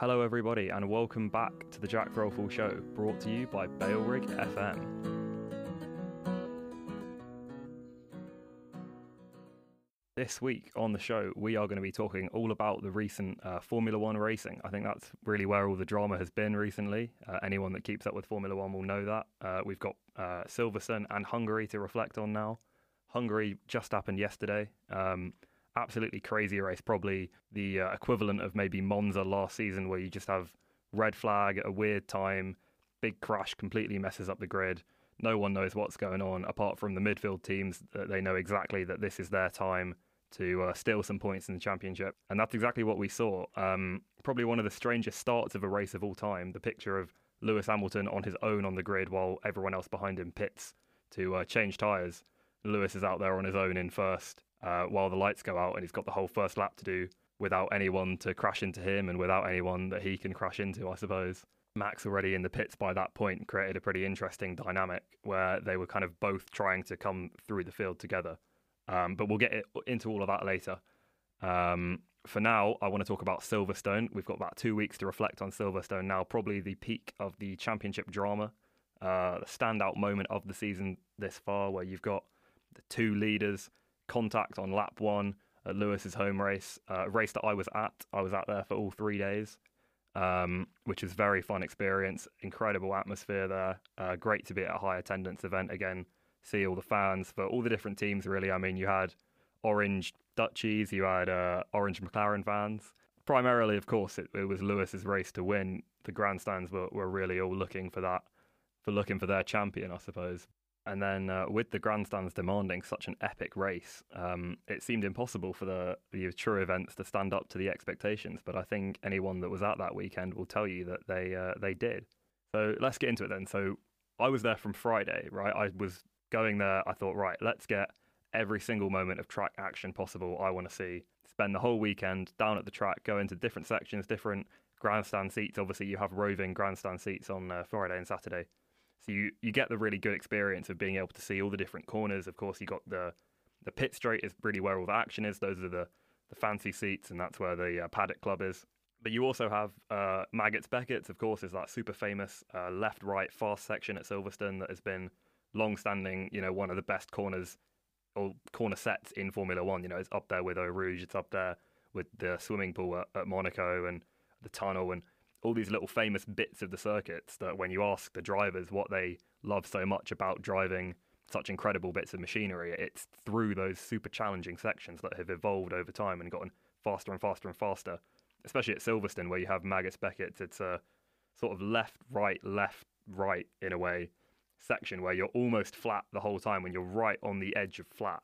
Hello, everybody, and welcome back to the Jack Throwful Show, brought to you by Bailrig FM. This week on the show, we are going to be talking all about the recent uh, Formula One racing. I think that's really where all the drama has been recently. Uh, anyone that keeps up with Formula One will know that. Uh, we've got uh, Silverstone and Hungary to reflect on now. Hungary just happened yesterday. Um, absolutely crazy race, probably the uh, equivalent of maybe Monza last season, where you just have red flag at a weird time, big crash completely messes up the grid. No one knows what's going on apart from the midfield teams. That they know exactly that this is their time to uh, steal some points in the championship, and that's exactly what we saw. Um, probably one of the strangest starts of a race of all time. The picture of Lewis Hamilton on his own on the grid while everyone else behind him pits to uh, change tyres. Lewis is out there on his own in first uh, while the lights go out, and he's got the whole first lap to do without anyone to crash into him and without anyone that he can crash into, I suppose. Max already in the pits by that point created a pretty interesting dynamic where they were kind of both trying to come through the field together. Um, but we'll get into all of that later. Um, for now, I want to talk about Silverstone. We've got about two weeks to reflect on Silverstone now, probably the peak of the championship drama, uh, the standout moment of the season this far, where you've got the two leaders contact on lap one at Lewis's home race, uh, race that I was at. I was out there for all three days, um, which was very fun experience. Incredible atmosphere there. Uh, great to be at a high attendance event again. See all the fans for all the different teams. Really, I mean, you had orange Dutchies, you had uh, orange McLaren fans. Primarily, of course, it, it was Lewis's race to win. The grandstands were, were really all looking for that, for looking for their champion, I suppose. And then uh, with the grandstands demanding such an epic race, um, it seemed impossible for the, the true events to stand up to the expectations. But I think anyone that was at that weekend will tell you that they uh, they did. So let's get into it then. So I was there from Friday, right? I was going there. I thought, right, let's get every single moment of track action possible. I want to see. Spend the whole weekend down at the track, go into different sections, different grandstand seats. Obviously, you have roving grandstand seats on uh, Friday and Saturday. So you, you get the really good experience of being able to see all the different corners. Of course, you got the the pit straight is really where all the action is. Those are the the fancy seats, and that's where the uh, paddock club is. But you also have uh, Maggotts Becketts, of course, is that super famous uh, left right fast section at Silverstone that has been long standing, you know, one of the best corners or corner sets in Formula One. You know, it's up there with Eau Rouge, it's up there with the swimming pool at, at Monaco and the tunnel and all these little famous bits of the circuits that when you ask the drivers what they love so much about driving such incredible bits of machinery, it's through those super challenging sections that have evolved over time and gotten faster and faster and faster. Especially at Silverstone, where you have Maggotts Beckett, it's a sort of left, right, left, right in a way section where you're almost flat the whole time when you're right on the edge of flat.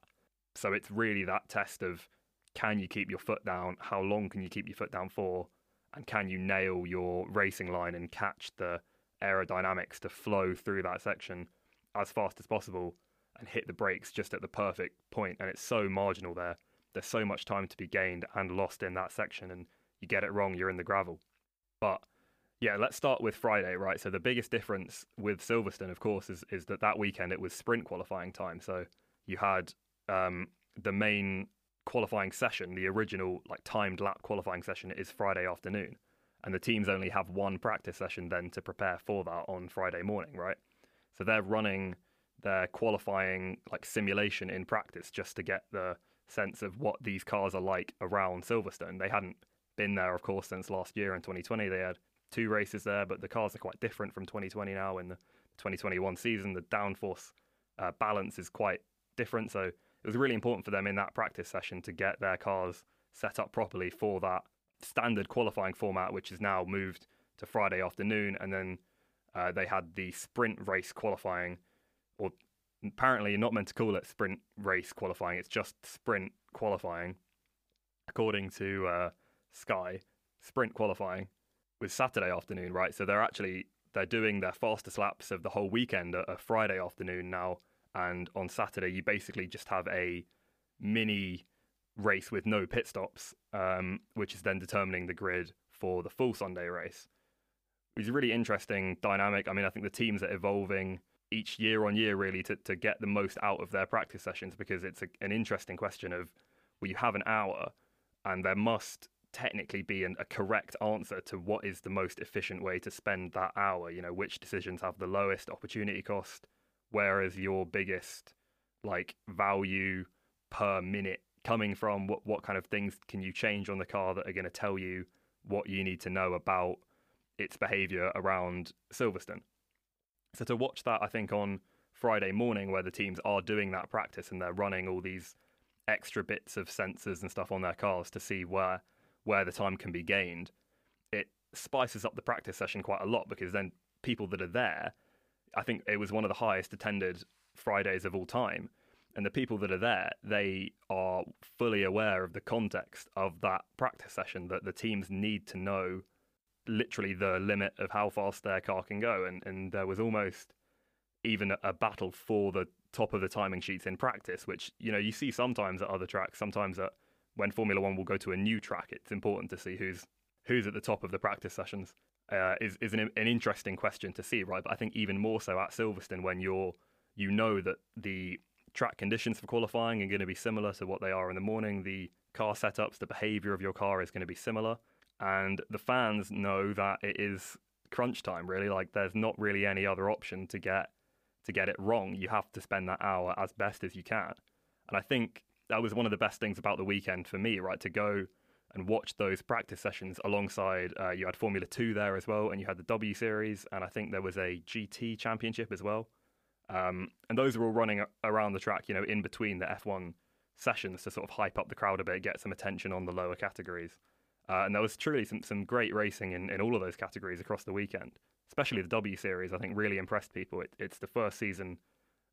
So it's really that test of can you keep your foot down? How long can you keep your foot down for? And can you nail your racing line and catch the aerodynamics to flow through that section as fast as possible and hit the brakes just at the perfect point? And it's so marginal there. There's so much time to be gained and lost in that section and you get it wrong you're in the gravel. But yeah let's start with friday right? So the biggest difference with silverstone of course is, is that that weekend it was sprint qualifying time. So you had um, the main qualifying session, the original like timed lap qualifying session is Friday afternoon. And the teams only have one practice session then to prepare for that on Friday morning, right? So they're running their qualifying like simulation in practice just to get the sense of what these cars are like around Silverstone. They hadn't been there, of course, since last year in 2020. They had two races there, but the cars are quite different from 2020 now. In the 2021 season, the downforce uh, balance is quite different. So it was really important for them in that practice session to get their cars set up properly for that standard qualifying format, which is now moved to Friday afternoon. And then uh, they had the sprint race qualifying, or apparently you're not meant to call it sprint race qualifying, it's just sprint qualifying, according to uh, Sky. Sprint qualifying was Saturday afternoon, right? So they're actually they're doing their fastest laps of the whole weekend a Friday afternoon now and on Saturday you basically just have a mini race with no pit stops, um, which is then determining the grid for the full Sunday race. It's a really interesting dynamic. I mean, I think the teams are evolving each year on year really to, to get the most out of their practice sessions because it's a, an interesting question of well, you have an hour and there must technically be an, a correct answer to what is the most efficient way to spend that hour. You know, which decisions have the lowest opportunity cost, where is your biggest like value per minute coming from? What what kind of things can you change on the car that are going to tell you what you need to know about its behavior around Silverstone? So to watch that, I think on Friday morning where the teams are doing that practice and they're running all these extra bits of sensors and stuff on their cars to see where where the time can be gained, it spices up the practice session quite a lot because then people that are there, I think it was one of the highest attended Fridays of all time. And the people that are there, they are fully aware of the context of that practice session that the teams need to know literally the limit of how fast their car can go. And, and there was almost even a, battle for the top of the timing sheets in practice, which, you know, you see sometimes at other tracks, sometimes at when Formula One will go to a new track, it's important to see who's who's at the top of the practice sessions. Uh, is is an, an interesting question to see, right? But I think even more so at Silverstone when you're you know that the track conditions for qualifying are going to be similar to what they are in the morning. The car setups, the behavior of your car is going to be similar, and the fans know that it is crunch time. Really, like there's not really any other option to get to get it wrong. You have to spend that hour as best as you can, and I think that was one of the best things about the weekend for me, right? To go and watch those practice sessions alongside. Uh, you had Formula Two there as well, and you had the W Series, and I think there was a GT Championship as well. Um, and those are all running around the track, you know, in between the F1 sessions to sort of hype up the crowd a bit, get some attention on the lower categories. Uh, and there was truly some, some great racing in, in all of those categories across the weekend, especially the W Series. I think really impressed people. It, it's the first season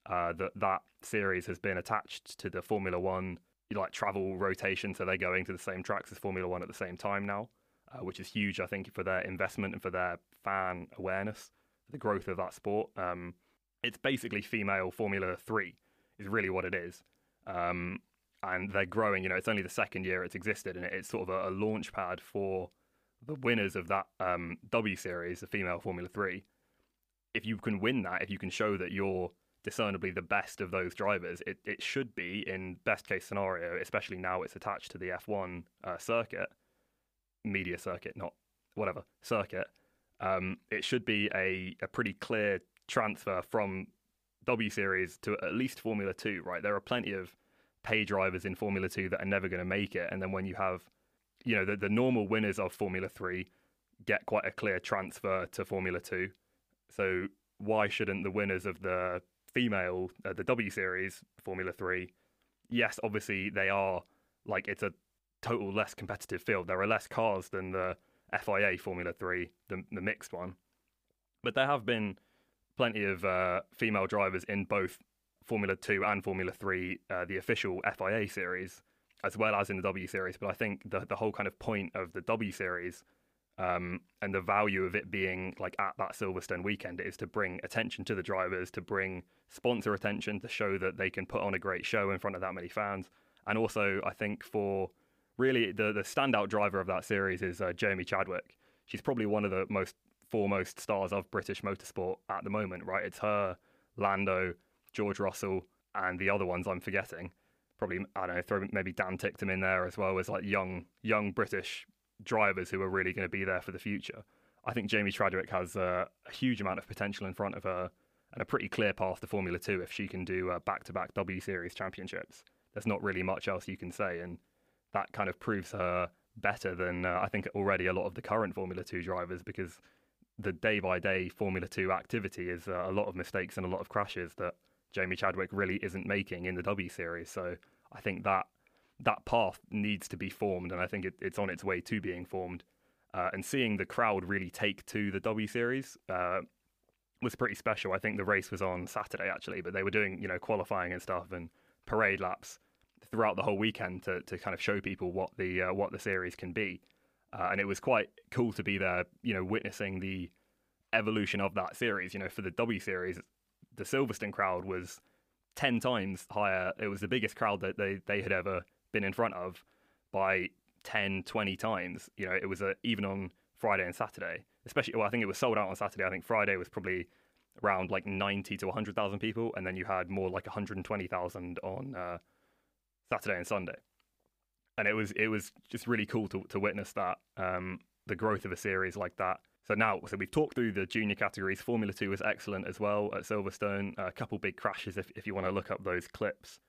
uh, that that series has been attached to the Formula One like travel rotation, so they're going to the same tracks as Formula One at the same time now, uh, which is huge, I think, for their investment and for their fan awareness, the growth of that sport. Um, it's basically female Formula Three, is really what it is. Um, and they're growing. You know, it's only the second year it's existed, and it's sort of a, a launch pad for the winners of that um, W series, the female Formula Three. If you can win that, if you can show that you're discernibly the best of those drivers. It it should be in best case scenario, especially now it's attached to the F1 uh, circuit, media circuit, not whatever circuit. Um, it should be a, a pretty clear transfer from W Series to at least Formula Two. Right, there are plenty of pay drivers in Formula Two that are never going to make it, and then when you have, you know, the, the normal winners of Formula Three get quite a clear transfer to Formula Two. So why shouldn't the winners of the female, uh, the W Series Formula Three, yes, obviously they are like it's a total less competitive field. There are less cars than the FIA Formula Three, the, the mixed one, but there have been plenty of uh, female drivers in both Formula Two and Formula Three, uh, the official FIA series, as well as in the W Series. But I think the the whole kind of point of the W Series um, and the value of it being like at that Silverstone weekend is to bring attention to the drivers, to bring sponsor attention, to show that they can put on a great show in front of that many fans. And also, I think for really the, the standout driver of that series is uh, Jamie Chadwick. She's probably one of the most foremost stars of British motorsport at the moment, right? It's her, Lando, George Russell, and the other ones I'm forgetting. Probably I don't know, throw maybe Dan Ticktum in there as well as like young young British drivers who are really going to be there for the future. I think Jamie Chadwick has a huge amount of potential in front of her and a pretty clear path to Formula Two if she can do back to back W Series championships. There's not really much else you can say, and that kind of proves her better than uh, I think already a lot of the current Formula Two drivers because the day by day Formula Two activity is uh, a lot of mistakes and a lot of crashes that Jamie Chadwick really isn't making in the W Series. So I think that that path needs to be formed, and I think it, it's on its way to being formed. Uh, and seeing the crowd really take to the W Series uh, was pretty special. I think the race was on Saturday actually, but they were doing you know qualifying and stuff and parade laps throughout the whole weekend to, to kind of show people what the uh, what the series can be. Uh, and it was quite cool to be there, you know, witnessing the evolution of that series. You know, for the W Series, the Silverstone crowd was ten times higher. It was the biggest crowd that they, they had ever been in front of by 10, 20 times. You know, it was a, even on Friday and Saturday, especially, well, I think it was sold out on Saturday. I think Friday was probably around like 90 to 100,000 people. And then you had more like 120,000 on uh, Saturday and Sunday. and it was it was just really cool to to witness that um, the growth of a series like that. So now, so we've talked through the junior categories. Formula Two was excellent as well at Silverstone. a couple big crashes if if you want to look up those clips.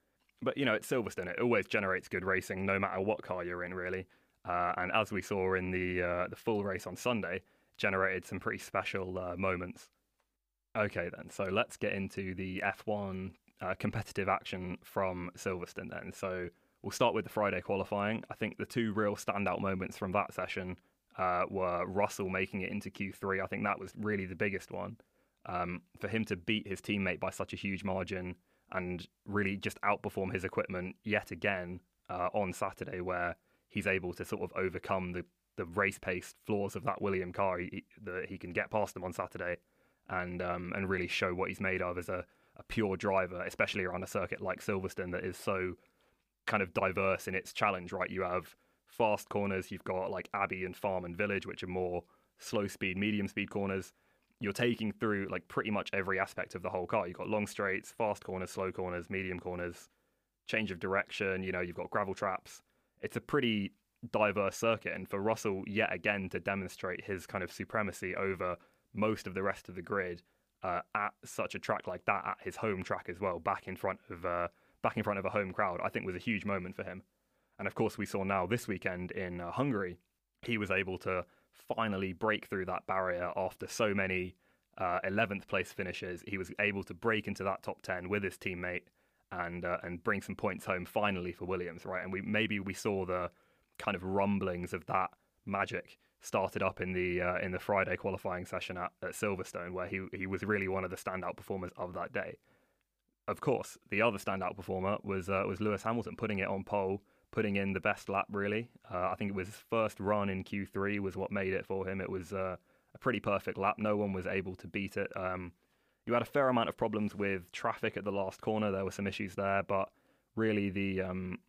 But you know, at Silverstone, it always generates good racing, no matter what car you're in, really. Uh, and as we saw in the uh, the full race on Sunday, generated some pretty special uh, moments. Okay, then, so let's get into the F1 uh, competitive action from Silverstone. Then, so we'll start with the Friday qualifying. I think the two real standout moments from that session uh, were Russell making it into Q3. I think that was really the biggest one. Um, for him to beat his teammate by such a huge margin and really just outperform his equipment yet again uh, on Saturday, where he's able to sort of overcome the, the race pace flaws of that William car. He, that he can get past them on Saturday and um, and really show what he's made of as a, a pure driver, especially around a circuit like Silverstone that is so kind of diverse in its challenge. Right, you have fast corners, you've got like Abbey and Farm and Village, which are more slow speed, medium speed corners. You're taking through like pretty much every aspect of the whole car. You've got long straights, fast corners, slow corners, medium corners, change of direction. You know, you've got gravel traps it's a pretty diverse circuit. And for Russell, yet again, to demonstrate his kind of supremacy over most of the rest of the grid uh, at such a track like that, at his home track as well, back in front of uh, back in front of a home crowd, I think was a huge moment for him. And of course, we saw now this weekend in uh, Hungary, he was able to finally break through that barrier after so many uh, 11th place finishes. He was able to break into that top 10 with his teammate and uh, and bring some points home finally for Williams, right? And we maybe we saw the kind of rumblings of that magic started up in the uh, in the Friday qualifying session at, at Silverstone, where he he was really one of the standout performers of that day. Of course, the other standout performer was uh, was Lewis Hamilton putting it on pole, putting in the best lap. Really, uh, I think it was his first run in Q3 was what made it for him. It was uh, a pretty perfect lap. No one was able to beat it. Um, you had a fair amount of problems with traffic at the last corner. There were some issues there, but really the um,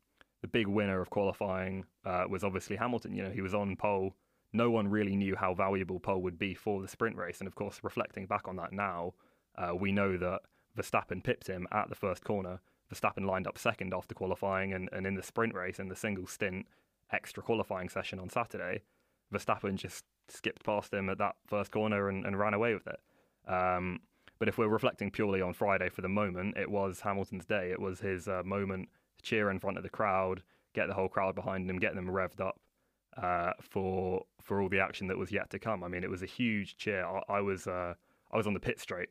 the big winner of qualifying uh, was obviously Hamilton. You know, he was on pole. No one really knew how valuable pole would be for the sprint race, and of course, reflecting back on that now, uh, we know that Verstappen pipped him at the first corner. Verstappen lined up second after qualifying, and, and in the sprint race, in the single stint extra qualifying session on Saturday, Verstappen just skipped past him at that first corner and, and ran away with it. Um, but if we're reflecting purely on Friday for the moment, it was Hamilton's day. It was his uh, moment to cheer in front of the crowd, get the whole crowd behind him, get them revved up uh, for for all the action that was yet to come. I mean, it was a huge cheer. I, I was uh, I was on the pit straight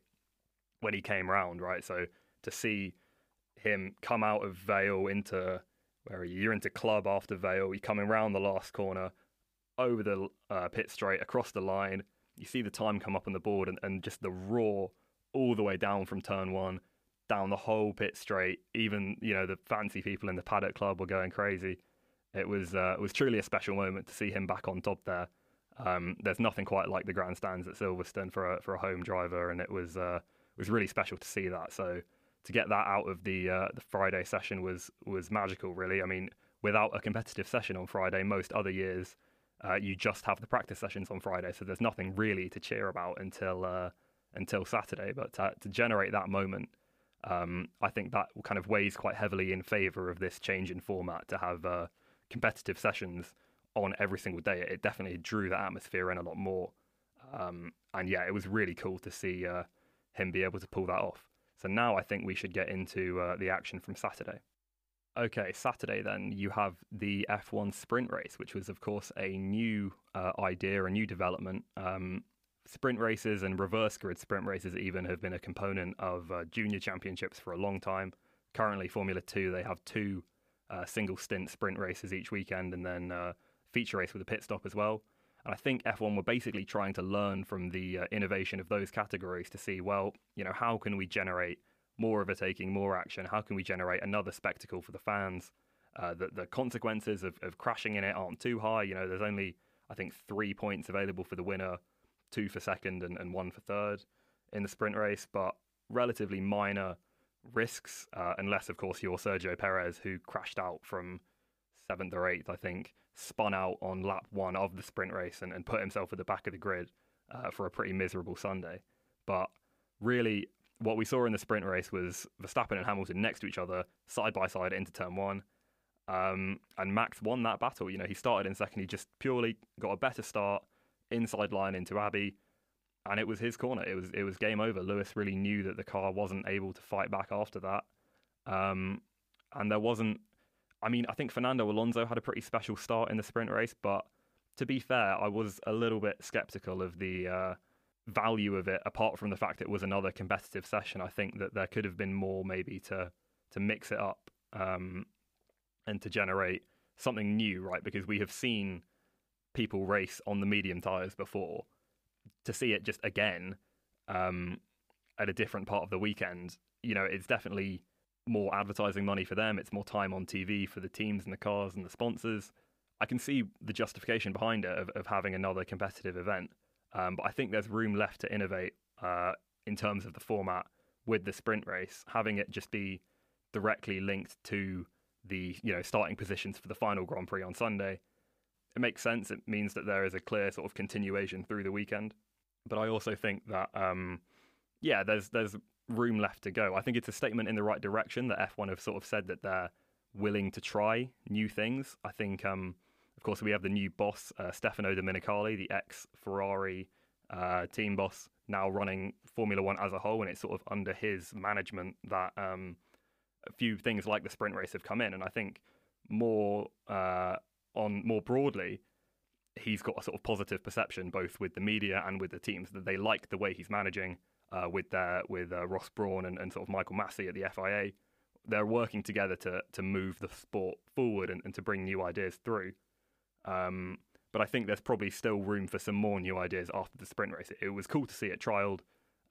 when he came round, right? So to see him come out of Vale into where are you? You're into club after Vale. You're coming round the last corner, over the uh, pit straight, across the line. You see the time come up on the board, and, and just the roar all the way down from turn one, down the whole pit straight. Even you know the fancy people in the paddock club were going crazy. It was uh, it was truly a special moment to see him back on top there. Um, there's nothing quite like the grandstands at Silverstone for a for a home driver, and it was uh, it was really special to see that. So to get that out of the uh, the Friday session was was magical. Really, I mean, without a competitive session on Friday, most other years uh, you just have the practice sessions on Friday, so there's nothing really to cheer about until uh, until Saturday. But to, to generate that moment, um, I think that kind of weighs quite heavily in favour of this change in format to have uh, competitive sessions on every single day. It definitely drew that atmosphere in a lot more. Um, and yeah, it was really cool to see uh, him be able to pull that off. So now I think we should get into uh, the action from Saturday. Okay, Saturday then you have the F1 sprint race, which was of course a new uh, idea, a new development. Um, sprint races and reverse grid sprint races even have been a component of uh, junior championships for a long time. Currently, Formula Two they have two uh, single stint sprint races each weekend, and then uh, feature race with a pit stop as well. And I think F1 were basically trying to learn from the uh, innovation of those categories to see, well, you know, how can we generate more overtaking, more action? How can we generate another spectacle for the fans? Uh, the, the consequences of, of crashing in it aren't too high. You know, there's only I think three points available for the winner two for second and, and one for third in the sprint race, but relatively minor risks, uh, unless, of course, you're Sergio Perez, who crashed out from seventh or eighth, I think, spun out on lap one of the sprint race and, and put himself at the back of the grid uh, for a pretty miserable Sunday. But really, what we saw in the sprint race was Verstappen and Hamilton next to each other, side by side into turn one. Um, and Max won that battle. You know, he started in second. He just purely got a better start inside line into Abbey, and it was his corner. It was it was game over. Lewis really knew that the car wasn't able to fight back after that, um, and there wasn't. I mean, I think Fernando Alonso had a pretty special start in the sprint race, but to be fair, I was a little bit skeptical of the uh, value of it. Apart from the fact it was another competitive session, I think that there could have been more maybe to to mix it up um, and to generate something new, right? Because we have seen people race on the medium tires before. To see it just again um, at a different part of the weekend, you know, it's definitely more advertising money for them. It's more time on TV for the teams and the cars and the sponsors. I can see the justification behind it of, of having another competitive event. Um, but I think there's room left to innovate uh, in terms of the format with the sprint race, having it just be directly linked to the you know starting positions for the final Grand Prix on Sunday. It makes sense. It means that there is a clear sort of continuation through the weekend. But I also think that um, yeah, there's there's room left to go. I think it's a statement in the right direction that F1 have sort of said that they're willing to try new things. I think um, of course, we have the new boss, uh, Stefano Domenicali, the ex Ferrari uh, team boss, now running Formula One as a whole, and it's sort of under his management that um, a few things like the sprint race have come in. And I think more uh, on more broadly, he's got a sort of positive perception both with the media and with the teams that they like the way he's managing uh, with their with uh, Ross Brawn and, and sort of Michael Masi at the FIA. They're working together to to move the sport forward and, and to bring new ideas through. Um, but I think there's probably still room for some more new ideas after the sprint race. It, was cool to see it trialed,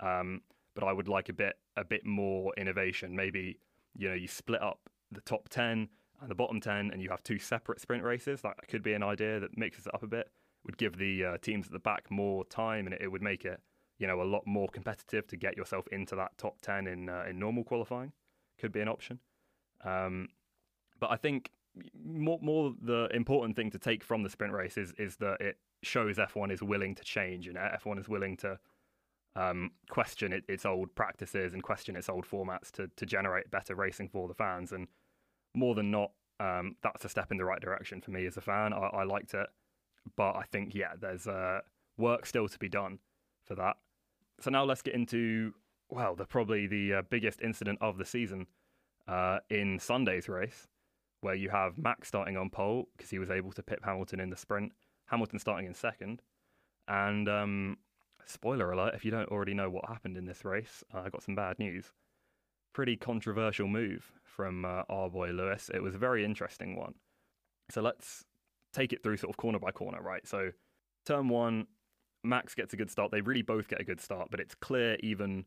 um, but I would like a bit a bit more innovation. Maybe you know you split up the top ten and the bottom ten, and you have two separate sprint races. That could be an idea that mixes it up a bit. Would give the uh, teams at the back more time, and it, it, would make it you know a lot more competitive to get yourself into that top ten in uh, in normal qualifying. Could be an option. Um, but I think more more the important thing to take from the sprint race is is that it shows F1 is willing to change and F1 is willing to um, question it, its old practices and question its old formats to to generate better racing for the fans. And more than not, um, that's a step in the right direction for me as a fan. I, I liked it, but I think yeah, there's uh, work still to be done for that. So now let's get into well, the probably the uh, biggest incident of the season uh, in Sunday's race where you have Max starting on pole because he was able to pip Hamilton in the sprint, Hamilton starting in second. And um, spoiler alert, if you don't already know what happened in this race, uh, I got some bad news. Pretty controversial move from uh, our boy Lewis. It was a very interesting one. So let's take it through sort of corner by corner, right? So, turn one, Max gets a good start. They really both get a good start, but it's clear even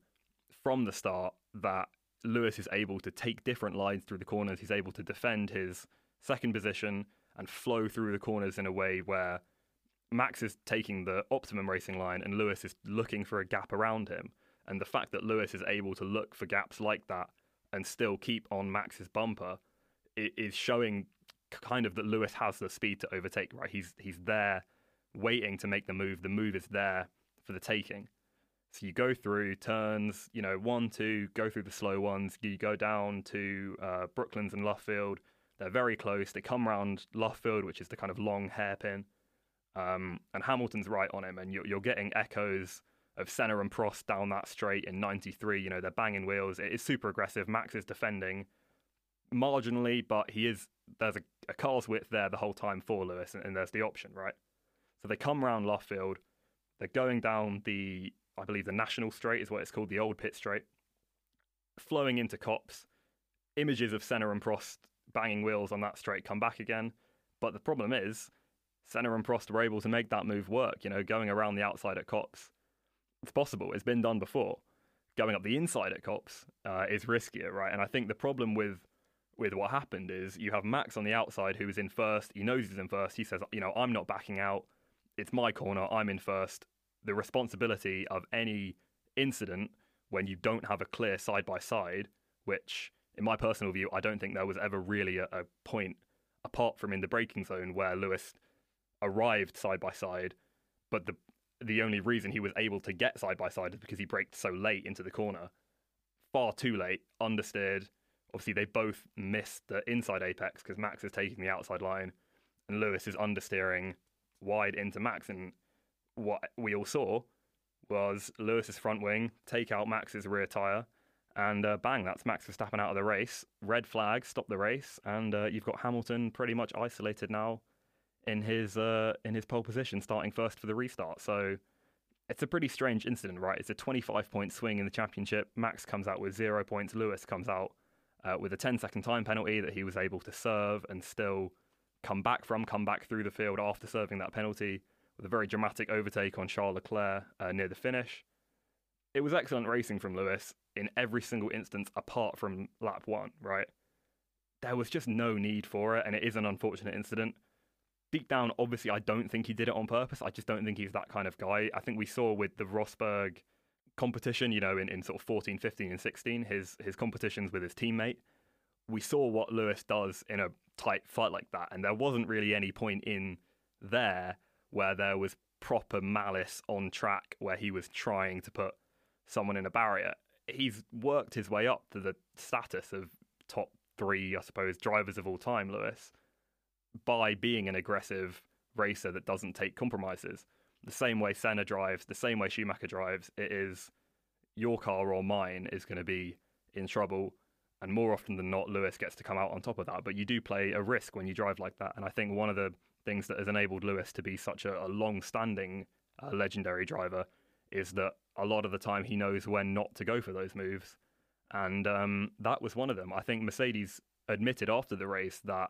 from the start that Lewis is able to take different lines through the corners. He's able to defend his second position and flow through the corners in a way where Max is taking the optimum racing line and Lewis is looking for a gap around him. And the fact that Lewis is able to look for gaps like that and still keep on Max's bumper is showing kind of that Lewis has the speed to overtake, right? He's he's there waiting to make the move. The move is there for the taking. So you go through turns, you know, one, two, go through the slow ones. You go down to uh, Brooklands and Luffield. They're very close. They come round Luffield, which is the kind of long hairpin. Um, and Hamilton's right on him, and you're, you're, getting echoes of Senna and Prost down that straight in 93. You know, they're banging wheels. It is super aggressive. Max is defending marginally, but he is there's a, a car's width there the whole time for Lewis, and, and there's the option, right? So they come round Luffield. They're going down the I believe the National Straight is what it's called, the old pit straight, flowing into Copse. Images of Senna and Prost banging wheels on that straight come back again. But the problem is, Senna and Prost were able to make that move work, you know, going around the outside at Copse. It's possible, it's been done before. Going up the inside at Copse uh, is riskier, right? And I think the problem with with what happened is you have Max on the outside who is in first. He knows he's in first. He says, you know, I'm not backing out. It's my corner. I'm in first. The responsibility of any incident when you don't have a clear side by side, which, in my personal view, I don't think there was ever really a, a point apart from in the braking zone where Lewis arrived side by side, but the the only reason he was able to get side by side is because he braked so late into the corner, far too late, understeered, Obviously, they both missed the inside apex because Max is taking the outside line and Lewis is understeering wide into Max. And what we all saw was Lewis's front wing take out Max's rear tyre. And uh, bang, that's Max Verstappen out of the race. Red flag, stop the race, and uh, you've got Hamilton pretty much isolated now in his uh, in his pole position, starting first for the restart. So it's a pretty strange incident, right? It's a 25 point swing in the championship. Max comes out with zero points. Lewis comes out uh, with a 10 second time penalty that he was able to serve and still come back from, come back through the field after serving that penalty with a very dramatic overtake on Charles Leclerc uh, near the finish. It was excellent racing from Lewis in every single instance apart from lap one, right? There was just no need for it, and it is an unfortunate incident. Deep down, obviously, I don't think he did it on purpose. I just don't think he's that kind of guy. I think we saw with the Rosberg competition, you know, in, in sort of 14, 15, and 16, his, his competitions with his teammate, we saw what Lewis does in a tight fight like that. And there wasn't really any point in there where there was proper malice on track where he was trying to put someone in a barrier. He's worked his way up to the status of top three, I suppose, drivers of all time, Lewis, by being an aggressive racer that doesn't take compromises. The same way Senna drives, the same way Schumacher drives, it is your car or mine is going to be in trouble. And more often than not, Lewis gets to come out on top of that. But you do play a risk when you drive like that. And I think one of the things that has enabled Lewis to be such a, a long standing uh, legendary driver is that a lot of the time he knows when not to go for those moves. And um, that was one of them. I think Mercedes admitted after the race that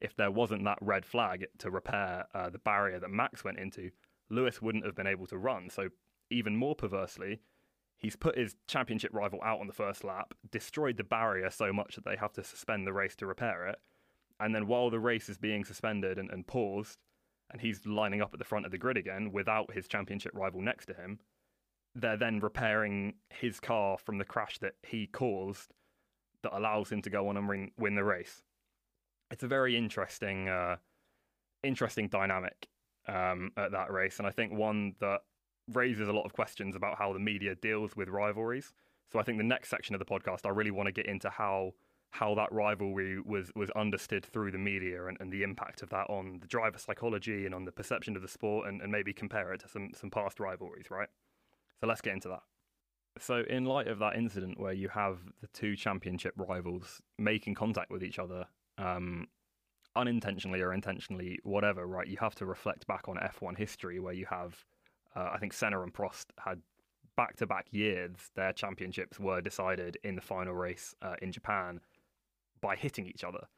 if there wasn't that red flag to repair uh, the barrier that Max went into, Lewis wouldn't have been able to run. So, even more perversely, he's put his championship rival out on the first lap, destroyed the barrier so much that they have to suspend the race to repair it. And then, while the race is being suspended and, and paused, and he's lining up at the front of the grid again without his championship rival next to him, they're then repairing his car from the crash that he caused that allows him to go on and win, win the race. It's a very interesting, uh, interesting dynamic um, at that race, and I think one that raises a lot of questions about how the media deals with rivalries. So I think the next section of the podcast, I really want to get into how how that rivalry was was understood through the media and, and the impact of that on the driver psychology and on the perception of the sport and, and maybe compare it to some some past rivalries, right? So let's get into that. So, in light of that incident where you have the two championship rivals making contact with each other, um, unintentionally or intentionally, whatever, right? You have to reflect back on F1 history where you have, uh, I think Senna and Prost had back to back years, their championships were decided in the final race uh, in Japan by hitting each other.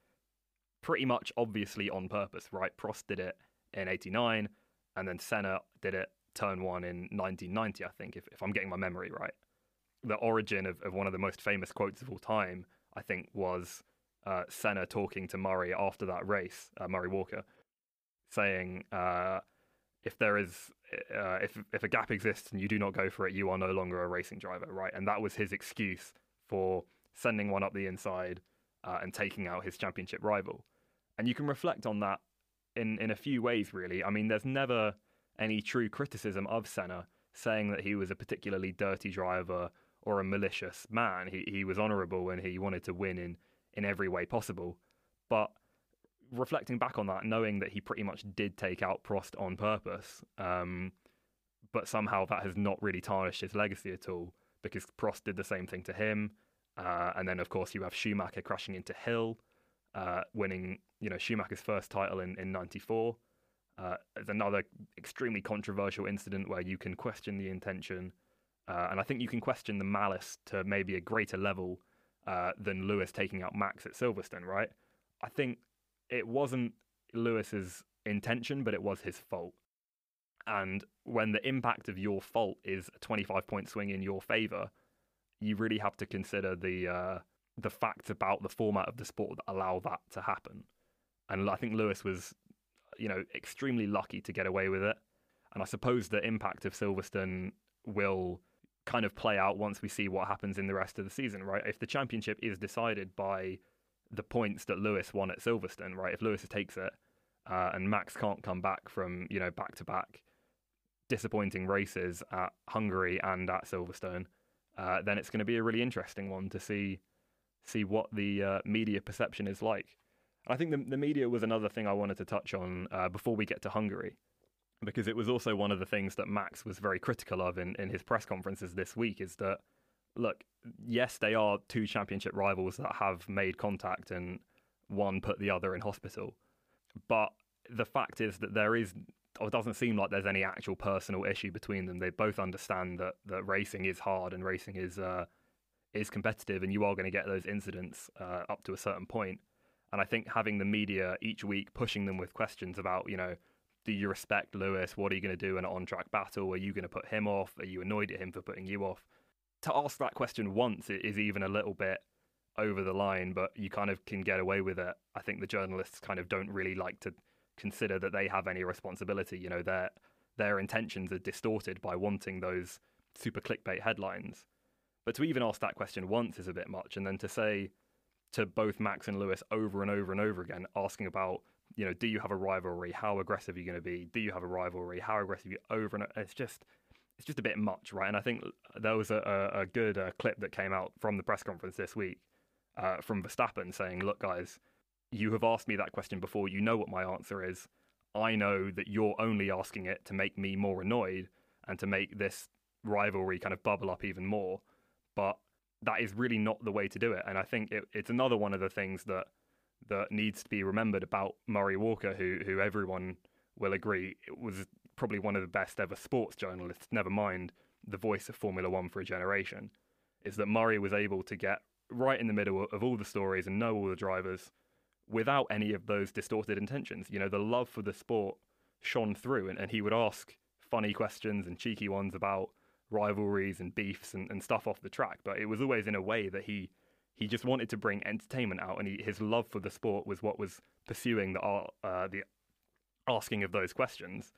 Pretty much obviously on purpose, right? Prost did it in 89, and then Senna did it turn one in 1990, I think, if, if I'm getting my memory right. The origin of, of one of the most famous quotes of all time, I think, was uh, Senna talking to Murray after that race, uh, Murray Walker, saying, uh, "If there is, uh, if if a gap exists and you do not go for it, you are no longer a racing driver, right?" And that was his excuse for sending one up the inside uh, and taking out his championship rival. And you can reflect on that in in a few ways, really. I mean, there's never any true criticism of Senna, saying that he was a particularly dirty driver or a malicious man. He he was honourable and he wanted to win in in every way possible. But reflecting back on that, knowing that he pretty much did take out Prost on purpose, um, but somehow that has not really tarnished his legacy at all because Prost did the same thing to him. Uh, and then, of course, you have Schumacher crashing into Hill, uh, winning, you know, Schumacher's first title in, in 94. Uh, it's another extremely controversial incident where you can question the intention, uh, and I think you can question the malice to maybe a greater level uh, than Lewis taking out Max at Silverstone. Right? I think it wasn't Lewis's intention, but it was his fault. And when the impact of your fault is a 25 point swing in your favor, you really have to consider the uh, the facts about the format of the sport that allow that to happen. And I think Lewis was you know, extremely lucky to get away with it. And I suppose the impact of Silverstone will kind of play out once we see what happens in the rest of the season, right? If the championship is decided by the points that Lewis won at Silverstone, right? If Lewis takes it uh, and Max can't come back from, you know, back to back disappointing races at Hungary and at Silverstone, uh, then it's going to be a really interesting one to see see what the uh, media perception is like. I think the, the media was another thing I wanted to touch on uh, before we get to Hungary, because it was also one of the things that Max was very critical of in, in his press conferences this week is that, look, yes, they are two championship rivals that have made contact and one put the other in hospital. But the fact is that there is, or it doesn't seem like there's any actual personal issue between them. They both understand that, that racing is hard and racing is uh, is competitive, and you are going to get those incidents uh, up to a certain point. And I think having the media each week pushing them with questions about, you know, do you respect Lewis? What are you going to do in an on track battle? Are you going to put him off? Are you annoyed at him for putting you off? To ask that question once is even a little bit over the line, but you kind of can get away with it. I think the journalists kind of don't really like to consider that they have any responsibility. You know, their their intentions are distorted by wanting those super clickbait headlines. But to even ask that question once is a bit much, and then to say to both Max and Lewis over and over and over again, asking about, you know, do you have a rivalry? How aggressive are you going to be? Do you have a rivalry? How aggressive are you over and over? It's just, it's just a bit much, right? And I think there was a, a, good uh, clip that came out from the press conference this week uh, from Verstappen saying, look, guys, you have asked me that question before. You know what my answer is. I know that you're only asking it to make me more annoyed and to make this rivalry kind of bubble up even more. But that is really not the way to do it. And I think it, it's another one of the things that that needs to be remembered about Murray Walker, who who everyone will agree was probably one of the best ever sports journalists. Never mind the voice of Formula One for a generation. Is that Murray was able to get right in the middle of all the stories and know all the drivers without any of those distorted intentions. You know, the love for the sport shone through, and, and he would ask funny questions and cheeky ones about rivalries and beefs and, and stuff off the track, but it was always in a way that he he just wanted to bring entertainment out, and he, his love for the sport was what was pursuing the uh, the asking of those questions,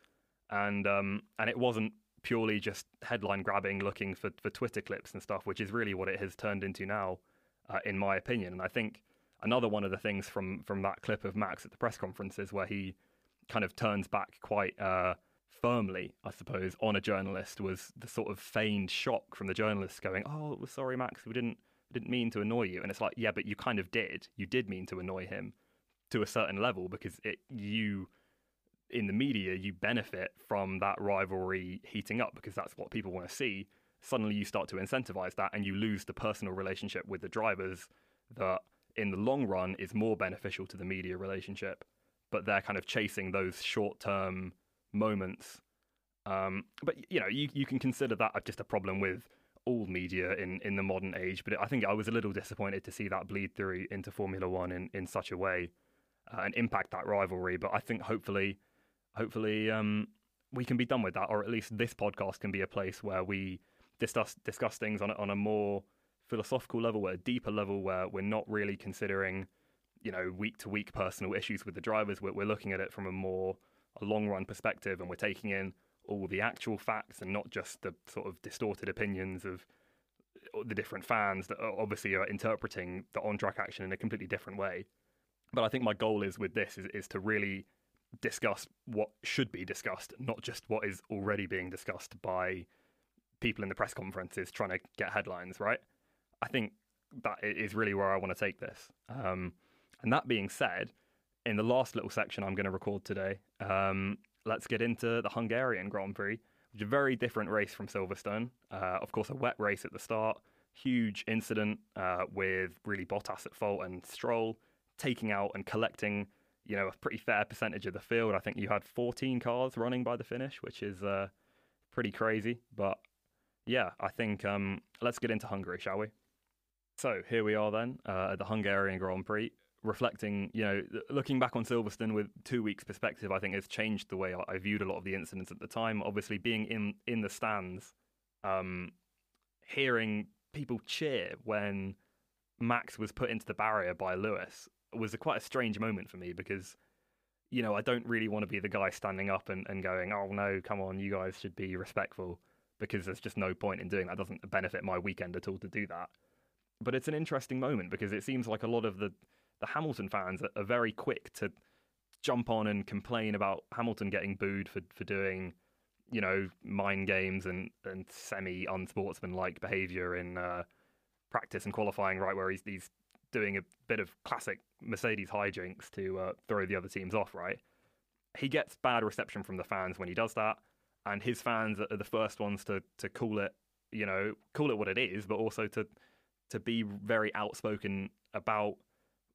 and um, and it wasn't purely just headline grabbing, looking for for Twitter clips and stuff, which is really what it has turned into now, uh, in my opinion. And I think another one of the things from from that clip of Max at the press conferences where he kind of turns back quite. Uh, firmly, I suppose, on a journalist was the sort of feigned shock from the journalist going, "Oh, we're sorry, Max, we didn't didn't mean to annoy you." And it's like, yeah, but you kind of did. You did mean to annoy him to a certain level because it you in the media you benefit from that rivalry heating up because that's what people want to see. Suddenly, you start to incentivize that, and you lose the personal relationship with the drivers that, in the long run, is more beneficial to the media relationship. But they're kind of chasing those short term moments. Um, but you know, you you can consider that just a problem with all media in, in the modern age. But I think I was a little disappointed to see that bleed through into Formula One in, in such a way uh, and impact that rivalry. But I think hopefully, hopefully, um, we can be done with that, or at least this podcast can be a place where we discuss discuss things on on a more philosophical level, a deeper level, where we're not really considering, you know, week to week personal issues with the drivers. We're, we're looking at it from a more a long run perspective and we're taking in all the actual facts and not just the sort of distorted opinions of uh, the different fans that are obviously are interpreting the on track action in a completely different way. But I think my goal is with this is, is to really discuss what should be discussed, not just what is already being discussed by people in the press conferences trying to get headlines, right? I think that is really where I want to take this. Um, and that being said, in the last little section I'm going to record today, um, let's get into the Hungarian Grand Prix, which is a very different race from Silverstone. Uh, of course, a wet race at the start, huge incident uh, with really Bottas at fault and Stroll taking out and collecting, you know, a pretty fair percentage of the field. I think you had 14 cars running by the finish, which is uh, pretty crazy. But yeah, I think um, let's get into Hungary, shall we? So here we are then uh, at the Hungarian Grand Prix reflecting, you know, looking back on Silverstone with two weeks' perspective, I think has changed the way I, viewed a lot of the incidents at the time. Obviously, being in in the stands, um, hearing people cheer when Max was put into the barrier by Lewis was a, quite a strange moment for me because, you know, I don't really want to be the guy standing up and, and going, "Oh no, come on, you guys should be respectful," because there's just no point in doing that. It doesn't benefit my weekend at all to do that. But it's an interesting moment because it seems like a lot of the the Hamilton fans are very quick to jump on and complain about Hamilton getting booed for for doing, you know, mind games and and semi unsportsmanlike behaviour in uh, practice and qualifying, right where he's he's doing a bit of classic Mercedes hijinks to uh, throw the other teams off, right? He gets bad reception from the fans when he does that, and his fans are the first ones to to call it, you know, call it what it is, but also to to be very outspoken about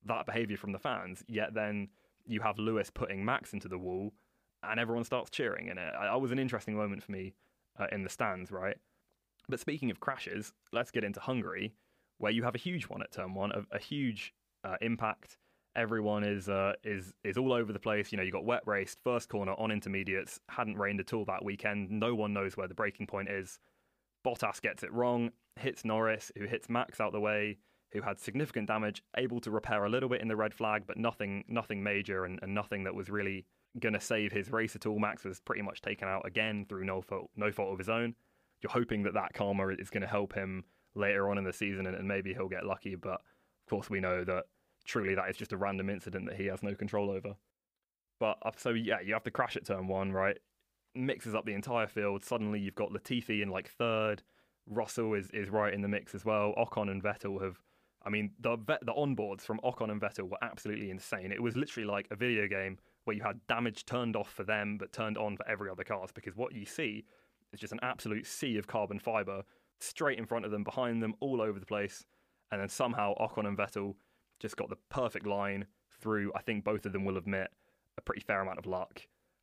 that behavior from the fans. Yet then you have Lewis putting Max into the wall, and everyone starts cheering in it. That was an interesting moment for me uh, in the stands, right? But speaking of crashes, let's get into Hungary, where you have a huge one at turn one, a, a huge uh, impact. Everyone is uh, is is all over the place. You know, you got wet raced, first corner on intermediates. Hadn't rained at all that weekend. No one knows where the braking point is. Bottas gets it wrong, hits Norris, who hits Max out the way, who had significant damage, able to repair a little bit in the red flag, but nothing nothing major and, and nothing that was really going to save his race at all. Max was pretty much taken out again through no fault no fault of his own you're hoping that that karma is going to help him later on in the season and, and maybe he'll get lucky. But of course, we know that truly that is just a random incident that he has no control over. But uh, so yeah, you have to crash at turn one, right? Mixes up the entire field. Suddenly you've got Latifi in like third. Russell is, is right in the mix as well. Ocon and Vettel have, I mean, the the onboards from Ocon and Vettel were absolutely insane. It was literally like a video game where you had damage turned off for them but turned on for every other cars because what you see is just an absolute sea of carbon fiber straight in front of them, behind them, all over the place. And then somehow Ocon and Vettel just got the perfect line through. I think both of them will admit a pretty fair amount of luck.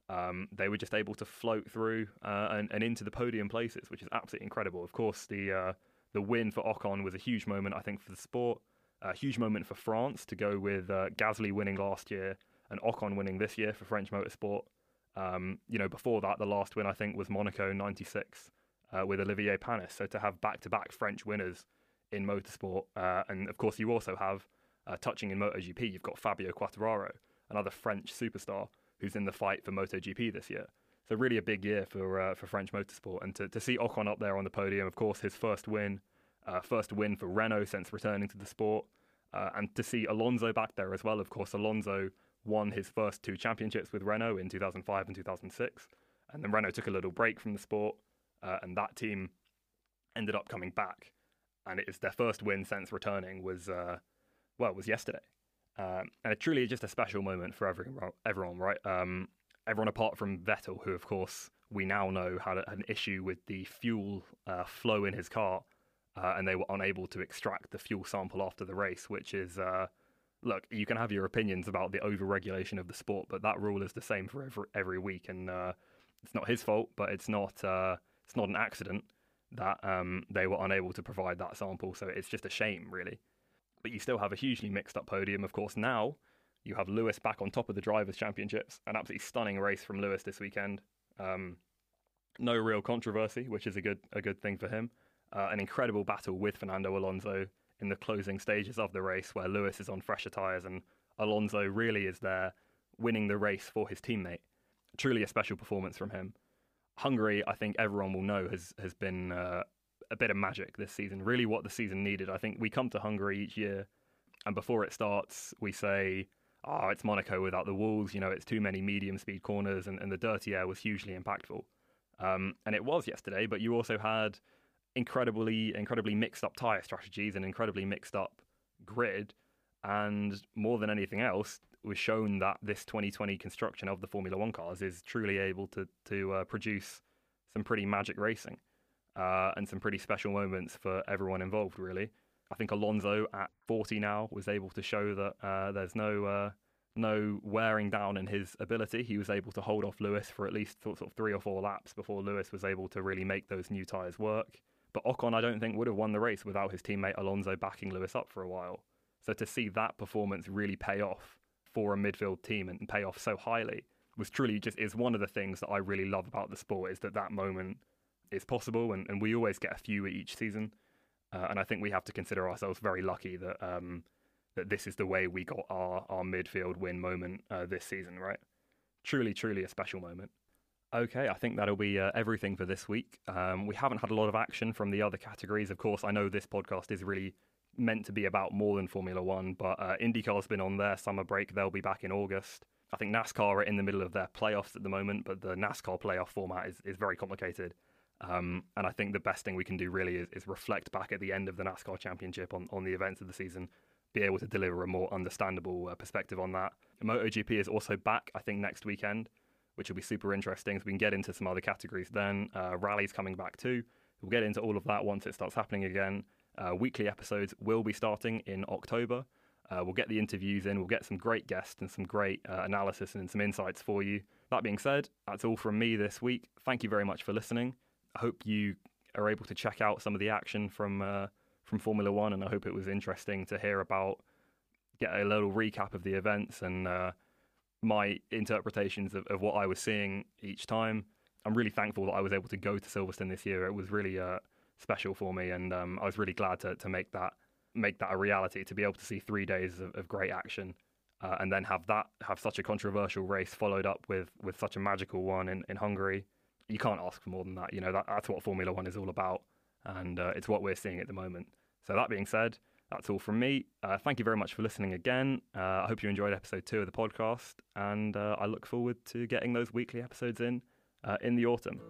Um, they were just able to float through uh, and, and, into the podium places, which is absolutely incredible. Of course, the uh, the win for Ocon was a huge moment, I think, for the sport. A huge moment for France to go with uh, Gasly winning last year and Ocon winning this year for French motorsport. Um, you know, before that, the last win I think was Monaco '96 uh, with Olivier Panis. So to have back-to-back French winners in motorsport, uh, and of course you also have uh, touching in MotoGP, you've got Fabio Quartararo, another French superstar who's in the fight for MotoGP this year. So really a big year for uh, for French motorsport, and to to see Ocon up there on the podium, of course, his first win, uh, first win for Renault since returning to the sport. Uh, and to see Alonso back there as well, of course, Alonso won his first two championships with Renault in 2005 and 2006. And then Renault took a little break from the sport, uh, and that team ended up coming back. And it is their first win since returning was, uh, well, was yesterday. Um, and it truly is just a special moment for everyone, everyone right? Um, everyone apart from Vettel, who, of course, we now know had, an issue with the fuel uh, flow in his car, uh, and they were unable to extract the fuel sample after the race, which is uh, look, you can have your opinions about the over-regulation of the sport, but that rule is the same for every every week, and uh, it's not his fault, but it's not uh, it's not an accident that um, they were unable to provide that sample. So it's just a shame, really. But you still have a hugely mixed-up podium, of course. Now you have Lewis back on top of the drivers' championships, an absolutely stunning race from Lewis this weekend. Um, no real controversy, which is a good a good thing for him. Uh, an incredible battle with Fernando Alonso in the closing stages of the race where Lewis is on fresher tyres and Alonso really is there winning the race for his teammate. Truly a special performance from him. Hungary, I think everyone will know, has has been uh, a bit of magic this season. Really, what the season needed. I think we come to Hungary each year, and before it starts, we say, "Oh, it's Monaco without the walls." You know, it's too many medium speed corners, and, and the dirty air was hugely impactful. Um, and it was yesterday, but you also had incredibly incredibly mixed up tire strategies and incredibly mixed up grid and more than anything else was shown that this 2020 construction of the Formula 1 cars is truly able to to uh, produce some pretty magic racing uh, and some pretty special moments for everyone involved really I think Alonso at 40 now was able to show that uh, there's no uh, no wearing down in his ability. He was able to hold off Lewis for at least sort of three or four laps before Lewis was able to really make those new tyres work. But Ocon, I don't think, would have won the race without his teammate Alonso backing Lewis up for a while. So to see that performance really pay off for a midfield team and pay off so highly was truly just is one of the things that I really love about the sport is that that moment is possible and, and we always get a few each season. Uh, and I think we have to consider ourselves very lucky that um, that this is the way we got our, our midfield win moment uh, this season, right? Truly, truly a special moment. Okay, I think that'll be uh, everything for this week. Um, we haven't had a lot of action from the other categories. Of course, I know this podcast is really meant to be about more than Formula One, but uh, IndyCar's been on their summer break. They'll be back in August. I think NASCAR are in the middle of their playoffs at the moment, but the NASCAR playoff format is, is very complicated. Um, and I think the best thing we can do really is, is reflect back at the end of the NASCAR championship on, on the events of the season, be able to deliver a more understandable uh, perspective on that. MotoGP is also back, I think, next weekend, which will be super interesting. So we can get into some other categories then. Uh, rally's coming back too. We'll get into all of that once it starts happening again. Uh, weekly episodes will be starting in October. Uh, we'll get the interviews in, we'll get some great guests and some great uh, analysis and some insights for you. That being said, that's all from me this week. Thank you very much for listening. I hope you are able to check out some of the action from uh, from Formula One, and I hope it was interesting to hear about, get a little recap of the events and uh, my interpretations of, of, what I was seeing each time. I'm really thankful that I was able to go to Silverstone this year. It was really uh, special for me, and um, I was really glad to to make that make that a reality to be able to see three days of, of great action. Uh, and then have that have such a controversial race followed up with with such a magical one in, in Hungary. You can't ask for more than that. You know that, that's what Formula One is all about, and uh, it's what we're seeing at the moment. So that being said, that's all from me. Uh, thank you very much for listening again. Uh, I hope you enjoyed episode two of the podcast, and uh, I look forward to getting those weekly episodes in uh, in the autumn.